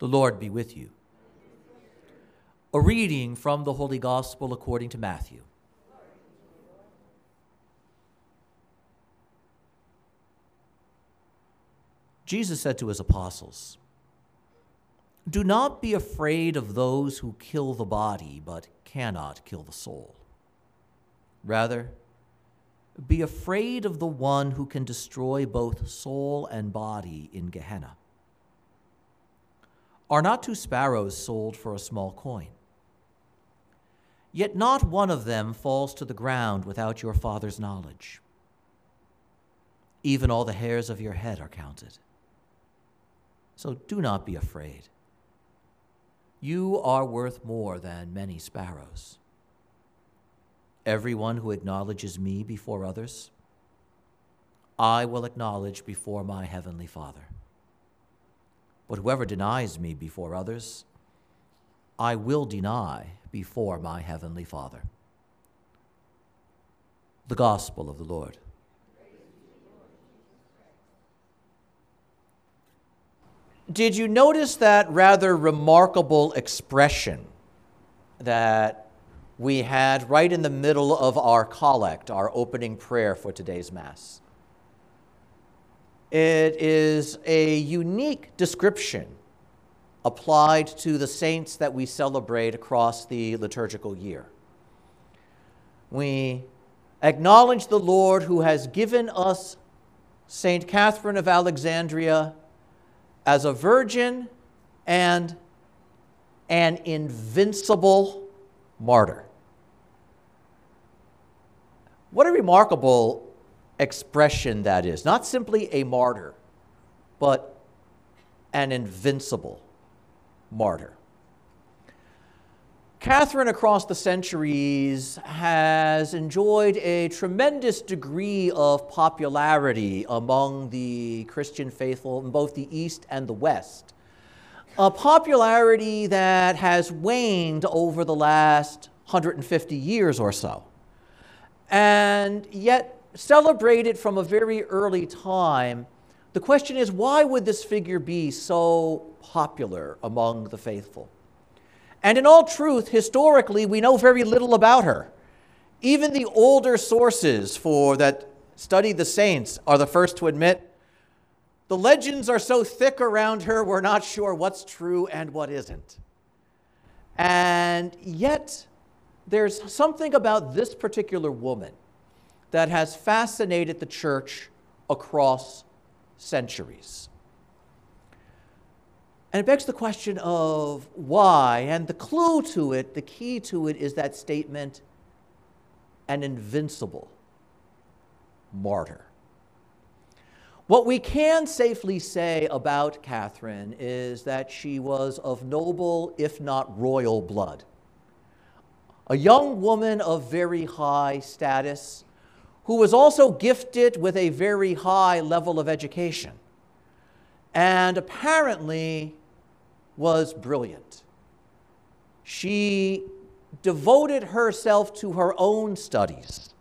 The Lord be with you. A reading from the Holy Gospel according to Matthew. Jesus said to his apostles, Do not be afraid of those who kill the body, but cannot kill the soul. Rather, be afraid of the one who can destroy both soul and body in Gehenna. Are not two sparrows sold for a small coin? Yet not one of them falls to the ground without your Father's knowledge. Even all the hairs of your head are counted. So do not be afraid. You are worth more than many sparrows. Everyone who acknowledges me before others, I will acknowledge before my heavenly Father. But whoever denies me before others, I will deny before my heavenly Father. The Gospel of the Lord. Did you notice that rather remarkable expression that we had right in the middle of our collect, our opening prayer for today's Mass? It is a unique description applied to the saints that we celebrate across the liturgical year. We acknowledge the Lord who has given us St. Catherine of Alexandria as a virgin and an invincible martyr. What a remarkable expression that is. Not simply a martyr, but an invincible martyr. Catherine, across the centuries, has enjoyed a tremendous degree of popularity among the Christian faithful in both the East and the West. A popularity that has waned over the last 150 years or so. And yet, celebrated from a very early time, the question is why would this figure be so popular among the faithful? And in all truth, historically, we know very little about her. Even the older sources for that study the saints are the first to admit the legends are so thick around her, we're not sure what's true and what isn't. And yet, there's something about this particular woman that has fascinated the church across centuries. And it begs the question of why, and the clue to it, the key to it, is that statement an invincible martyr. What we can safely say about Catherine is that she was of noble, if not royal, blood. A young woman of very high status who was also gifted with a very high level of education and apparently was brilliant. She devoted herself to her own studies.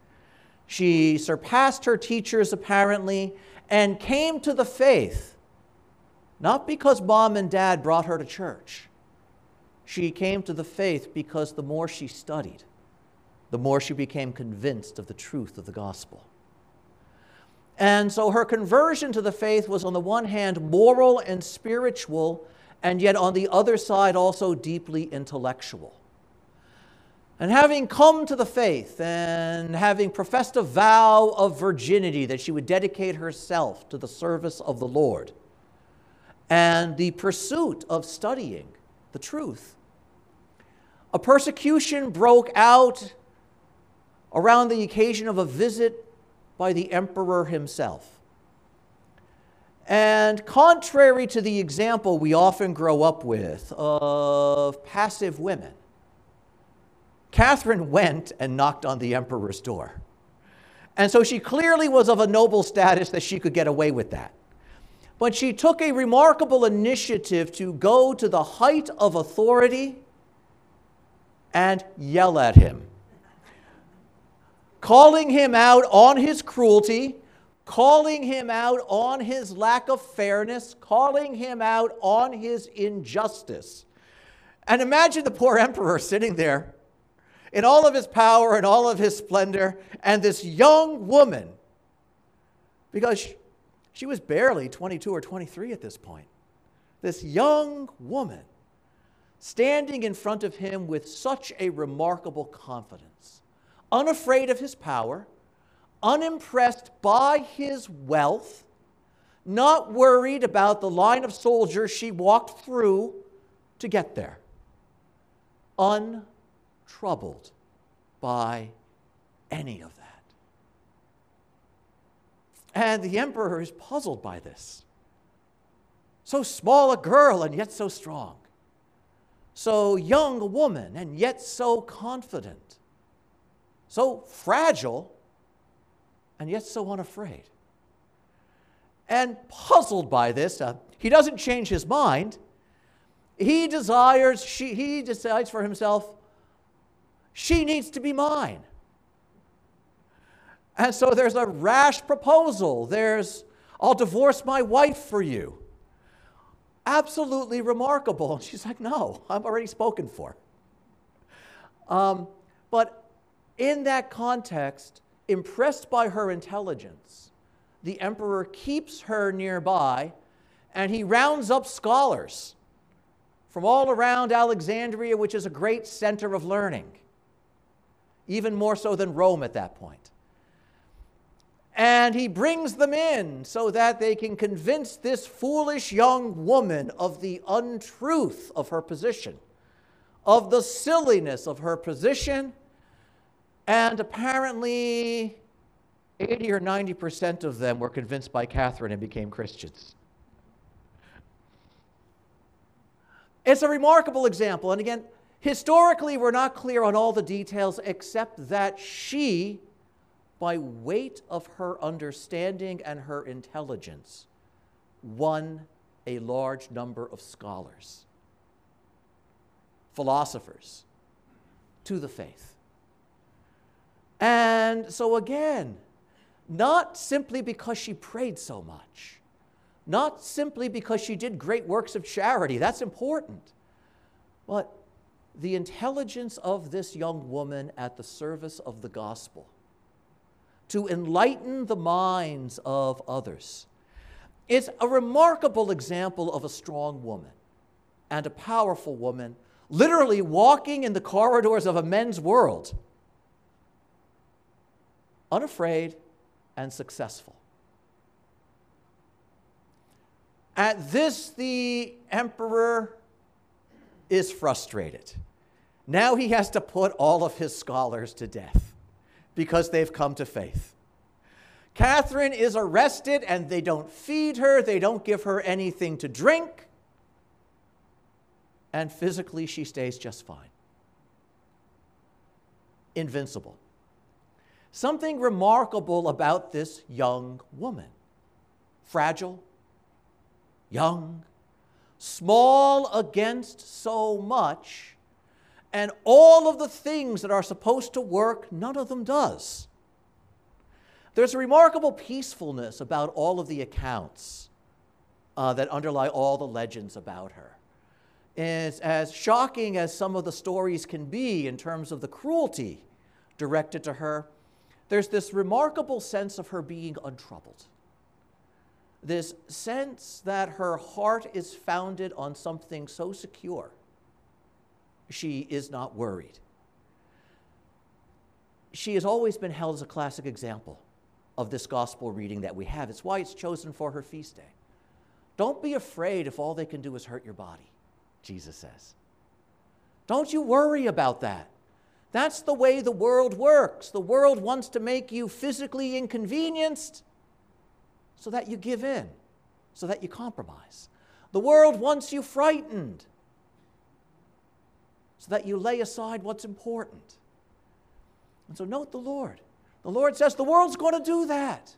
She surpassed her teachers, apparently, and came to the faith, not because mom and dad brought her to church. She came to the faith because the more she studied, the more she became convinced of the truth of the gospel. And so her conversion to the faith was, on the one hand, moral and spiritual, and yet on the other side, also deeply intellectual. And having come to the faith and having professed a vow of virginity that she would dedicate herself to the service of the Lord and the pursuit of studying the truth, a persecution broke out around the occasion of a visit by the emperor himself. And contrary to the example we often grow up with of passive women, Catherine went and knocked on the emperor's door. And so she clearly was of a noble status that she could get away with that. But she took a remarkable initiative to go to the height of authority and yell at him calling him out on his cruelty, calling him out on his lack of fairness, calling him out on his injustice. And imagine the poor emperor sitting there in all of his power and all of his splendor, and this young woman, because she was barely 22 or 23 at this point, this young woman standing in front of him with such a remarkable confidence, unafraid of his power, unimpressed by his wealth, not worried about the line of soldiers she walked through to get there, untroubled by any of that. And the emperor is puzzled by this. So small a girl and yet so strong so young a woman and yet so confident, so fragile and yet so unafraid. And puzzled by this, uh, he doesn't change his mind. He desires, she, he decides for himself, she needs to be mine. And so there's a rash proposal. There's, I'll divorce my wife for you absolutely remarkable. And she's like, No, I'm already spoken for. Um, but in that context, impressed by her intelligence, the emperor keeps her nearby and he rounds up scholars from all around Alexandria, which is a great center of learning, even more so than Rome at that point. and he brings them in so that they can convince this foolish young woman of the untruth of her position, of the silliness of her position, and apparently 80 or 90% of them were convinced by Catherine and became Christians. It's a remarkable example, and again, historically, we're not clear on all the details except that she by weight of her understanding and her intelligence, won a large number of scholars, philosophers to the faith. And so, again, not simply because she prayed so much, not simply because she did great works of charity, that's important, but the intelligence of this young woman at the service of the gospel to enlighten the minds of others. It's a remarkable example of a strong woman and a powerful woman literally walking in the corridors of a men's world, unafraid and successful. At this, the emperor is frustrated. Now he has to put all of his scholars to death because they've come to faith. Catherine is arrested and they don't feed her, they don't give her anything to drink, and physically she stays just fine. Invincible. Something remarkable about this young woman fragile, young, small against so much and all of the things that are supposed to work, none of them does. There's a remarkable peacefulness about all of the accounts uh, that underlie all the legends about her. It's as shocking as some of the stories can be in terms of the cruelty directed to her, there's this remarkable sense of her being untroubled. This sense that her heart is founded on something so secure she is not worried. She has always been held as a classic example of this gospel reading that we have. It's why it's chosen for her feast day. Don't be afraid if all they can do is hurt your body, Jesus says. Don't you worry about that. That's the way the world works. The world wants to make you physically inconvenienced so that you give in, so that you compromise. The world wants you frightened so that you lay aside what's important. And so note the Lord. The Lord says the world's going to do that.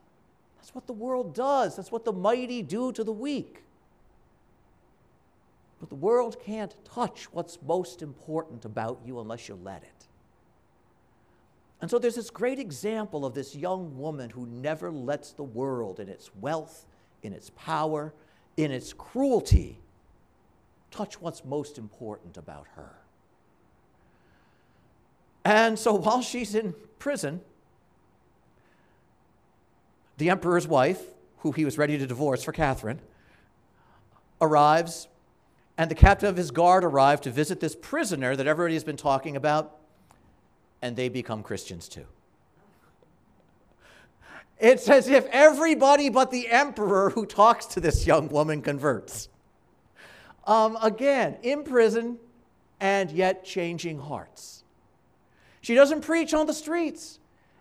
That's what the world does, that's what the mighty do to the weak. But the world can't touch what's most important about you unless you let it. And so there's this great example of this young woman who never lets the world, in its wealth, in its power, in its cruelty, touch what's most important about her. And so while she's in prison, the emperor's wife, who he was ready to divorce for Catherine, arrives, and the captain of his guard arrived to visit this prisoner that everybody has been talking about, and they become Christians too. It's as if everybody but the emperor who talks to this young woman converts. Um, again, in prison and yet changing hearts. She doesn't preach on the streets.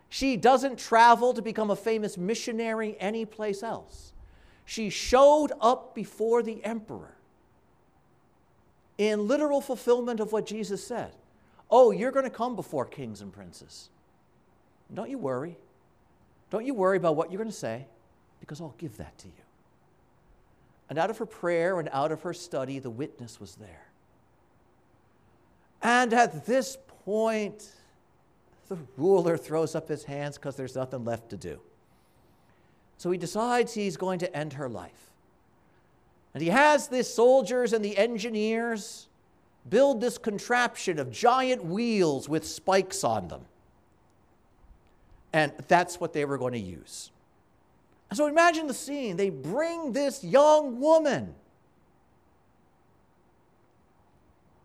She doesn't travel to become a famous missionary anyplace else. She showed up before the emperor in literal fulfillment of what Jesus said. Oh, you're going to come before kings and princes. Don't you worry. Don't you worry about what you're going to say, because I'll give that to you. And out of her prayer and out of her study, the witness was there. And at this point, the ruler throws up his hands because there's nothing left to do. So he decides he's going to end her life. And he has the soldiers and the engineers build this contraption of giant wheels with spikes on them. And that's what they were going to use. So imagine the scene. They bring this young woman,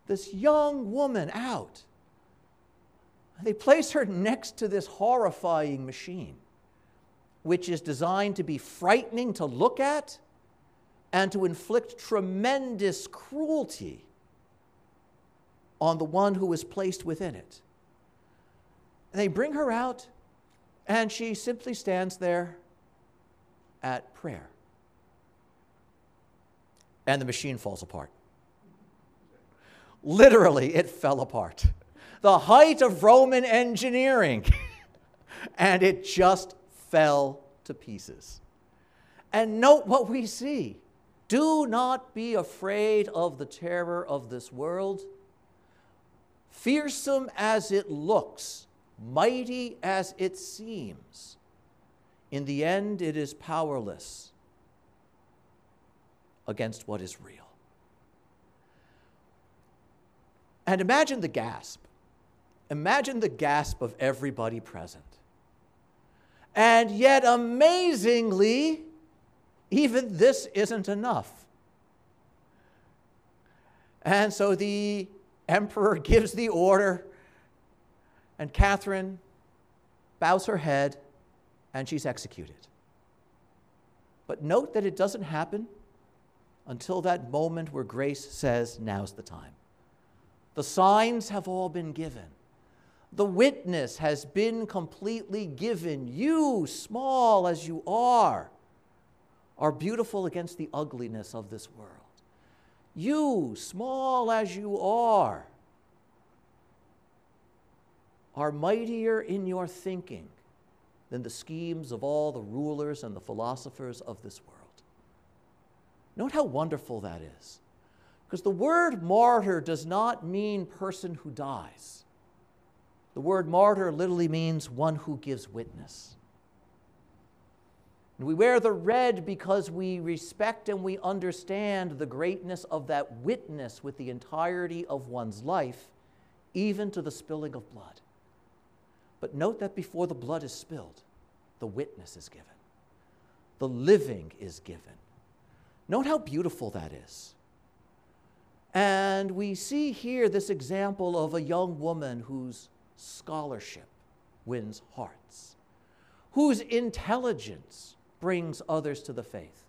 this young woman out. They place her next to this horrifying machine, which is designed to be frightening to look at and to inflict tremendous cruelty on the one who is placed within it. And they bring her out, and she simply stands there at prayer. And the machine falls apart. Literally, it fell apart. The height of Roman engineering. and it just fell to pieces. And note what we see. Do not be afraid of the terror of this world. Fearsome as it looks, mighty as it seems, in the end it is powerless against what is real. And imagine the gasp. Imagine the gasp of everybody present. And yet, amazingly, even this isn't enough. And so the emperor gives the order, and Catherine bows her head and she's executed. But note that it doesn't happen until that moment where grace says, Now's the time. The signs have all been given. The witness has been completely given. You, small as you are, are beautiful against the ugliness of this world. You, small as you are, are mightier in your thinking than the schemes of all the rulers and the philosophers of this world. Note how wonderful that is. Because the word martyr does not mean person who dies. The word martyr literally means one who gives witness. We wear the red because we respect and we understand the greatness of that witness with the entirety of one's life, even to the spilling of blood. But note that before the blood is spilled, the witness is given, the living is given. Note how beautiful that is. And we see here this example of a young woman whose scholarship wins hearts, whose intelligence brings others to the faith.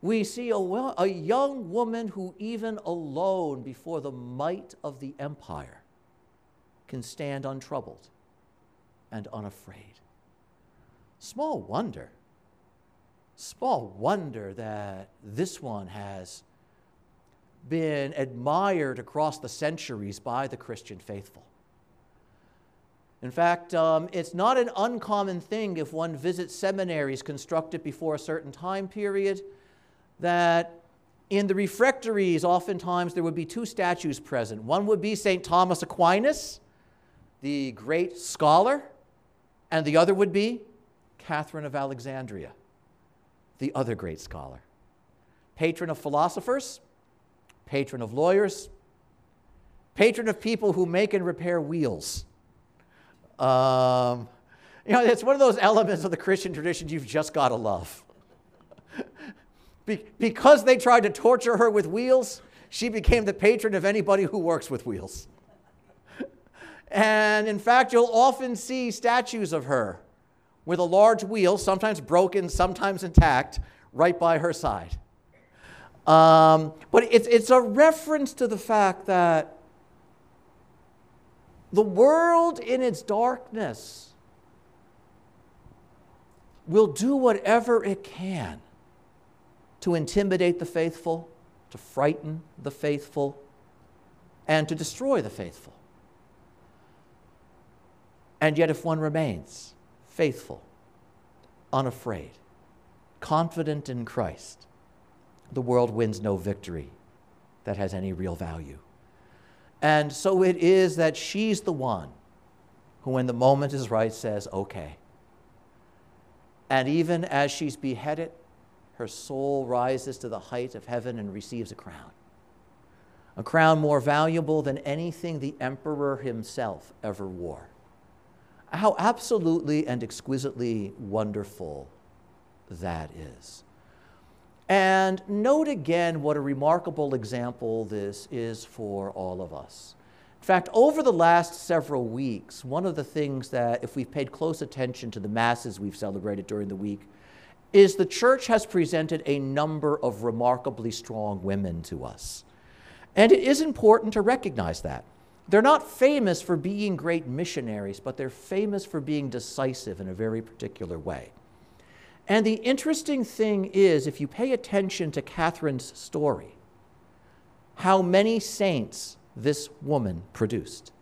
We see a, a young woman who, even alone before the might of the empire, can stand untroubled and unafraid. Small wonder, small wonder that this one has been admired across the centuries by the Christian faithful. In fact, um, it's not an uncommon thing if one visits seminaries constructed before a certain time period that in the refectories, oftentimes there would be two statues present. One would be St. Thomas Aquinas, the great scholar, And the other would be Catherine of Alexandria, the other great scholar. Patron of philosophers, patron of lawyers, patron of people who make and repair wheels. Um, you know, it's one of those elements of the Christian tradition you've just got to love. Be- because they tried to torture her with wheels, she became the patron of anybody who works with wheels. and in fact, you'll often see statues of her with a large wheel, sometimes broken, sometimes intact, right by her side. Um, but it's, it's a reference to the fact that the world in its darkness will do whatever it can to intimidate the faithful, to frighten the faithful, and to destroy the faithful. And yet, if one remains faithful, unafraid, confident in Christ, the world wins no victory that has any real value. And so it is that she's the one who, when the moment is right, says, okay. And even as she's beheaded, her soul rises to the height of heaven and receives a crown. A crown more valuable than anything the emperor himself ever wore. How absolutely and exquisitely wonderful that is. And note again what a remarkable example this is for all of us. In fact, over the last several weeks, one of the things that, if we've paid close attention to the masses we've celebrated during the week, is the church has presented a number of remarkably strong women to us. And it is important to recognize that. They're not famous for being great missionaries, but they're famous for being decisive in a very particular way. And the interesting thing is, if you pay attention to Catherine's story, how many saints this woman produced.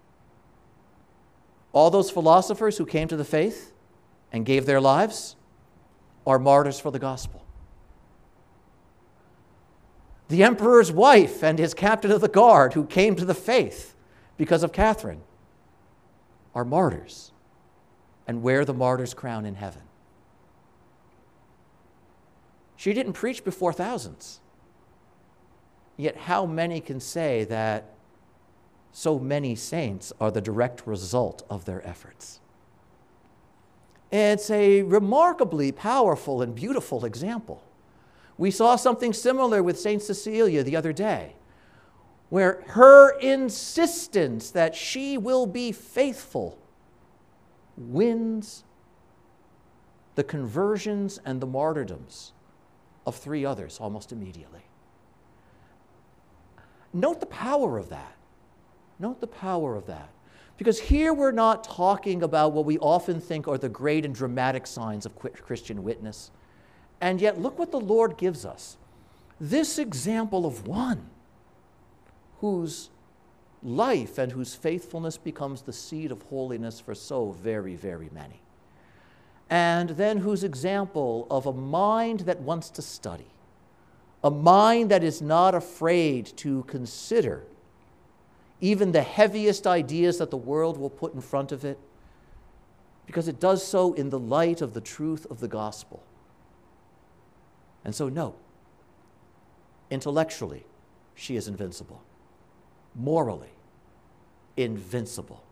All those philosophers who came to the faith and gave their lives are martyrs for the gospel. The emperor's wife and his captain of the guard who came to the faith because of Catherine are martyrs and wear the martyr's crown in heaven. She didn't preach before thousands. Yet, how many can say that so many saints are the direct result of their efforts? It's a remarkably powerful and beautiful example. We saw something similar with St. Cecilia the other day, where her insistence that she will be faithful wins the conversions and the martyrdoms of three others almost immediately. Note the power of that. Note the power of that. Because here we're not talking about what we often think are the great and dramatic signs of Christian witness. And yet, look what the Lord gives us this example of one whose life and whose faithfulness becomes the seed of holiness for so very, very many and then whose example of a mind that wants to study, a mind that is not afraid to consider even the heaviest ideas that the world will put in front of it, because it does so in the light of the truth of the gospel. And so, no, intellectually, she is invincible. Morally, invincible.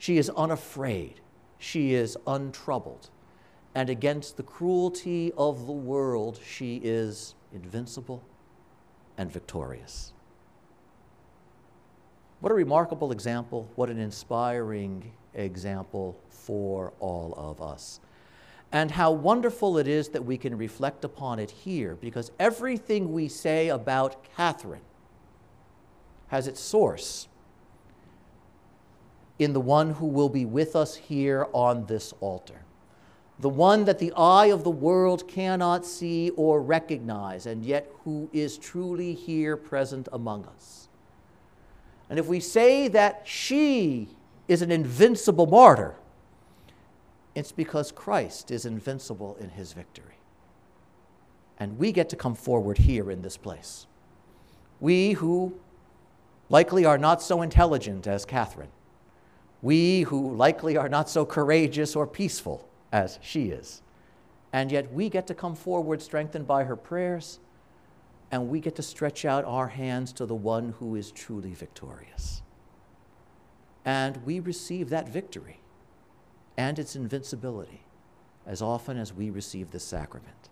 She is unafraid she is untroubled. And against the cruelty of the world, she is invincible and victorious. What a remarkable example, what an inspiring example for all of us. And how wonderful it is that we can reflect upon it here, because everything we say about Catherine has its source in the one who will be with us here on this altar. The one that the eye of the world cannot see or recognize, and yet who is truly here present among us. And if we say that she is an invincible martyr, it's because Christ is invincible in his victory. And we get to come forward here in this place. We who likely are not so intelligent as Catherine We who likely are not so courageous or peaceful as she is. And yet we get to come forward strengthened by her prayers, and we get to stretch out our hands to the one who is truly victorious. And we receive that victory and its invincibility as often as we receive the sacrament.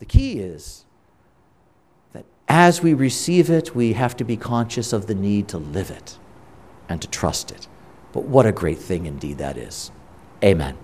The key is that as we receive it, we have to be conscious of the need to live it and to trust it. But what a great thing indeed that is. Amen.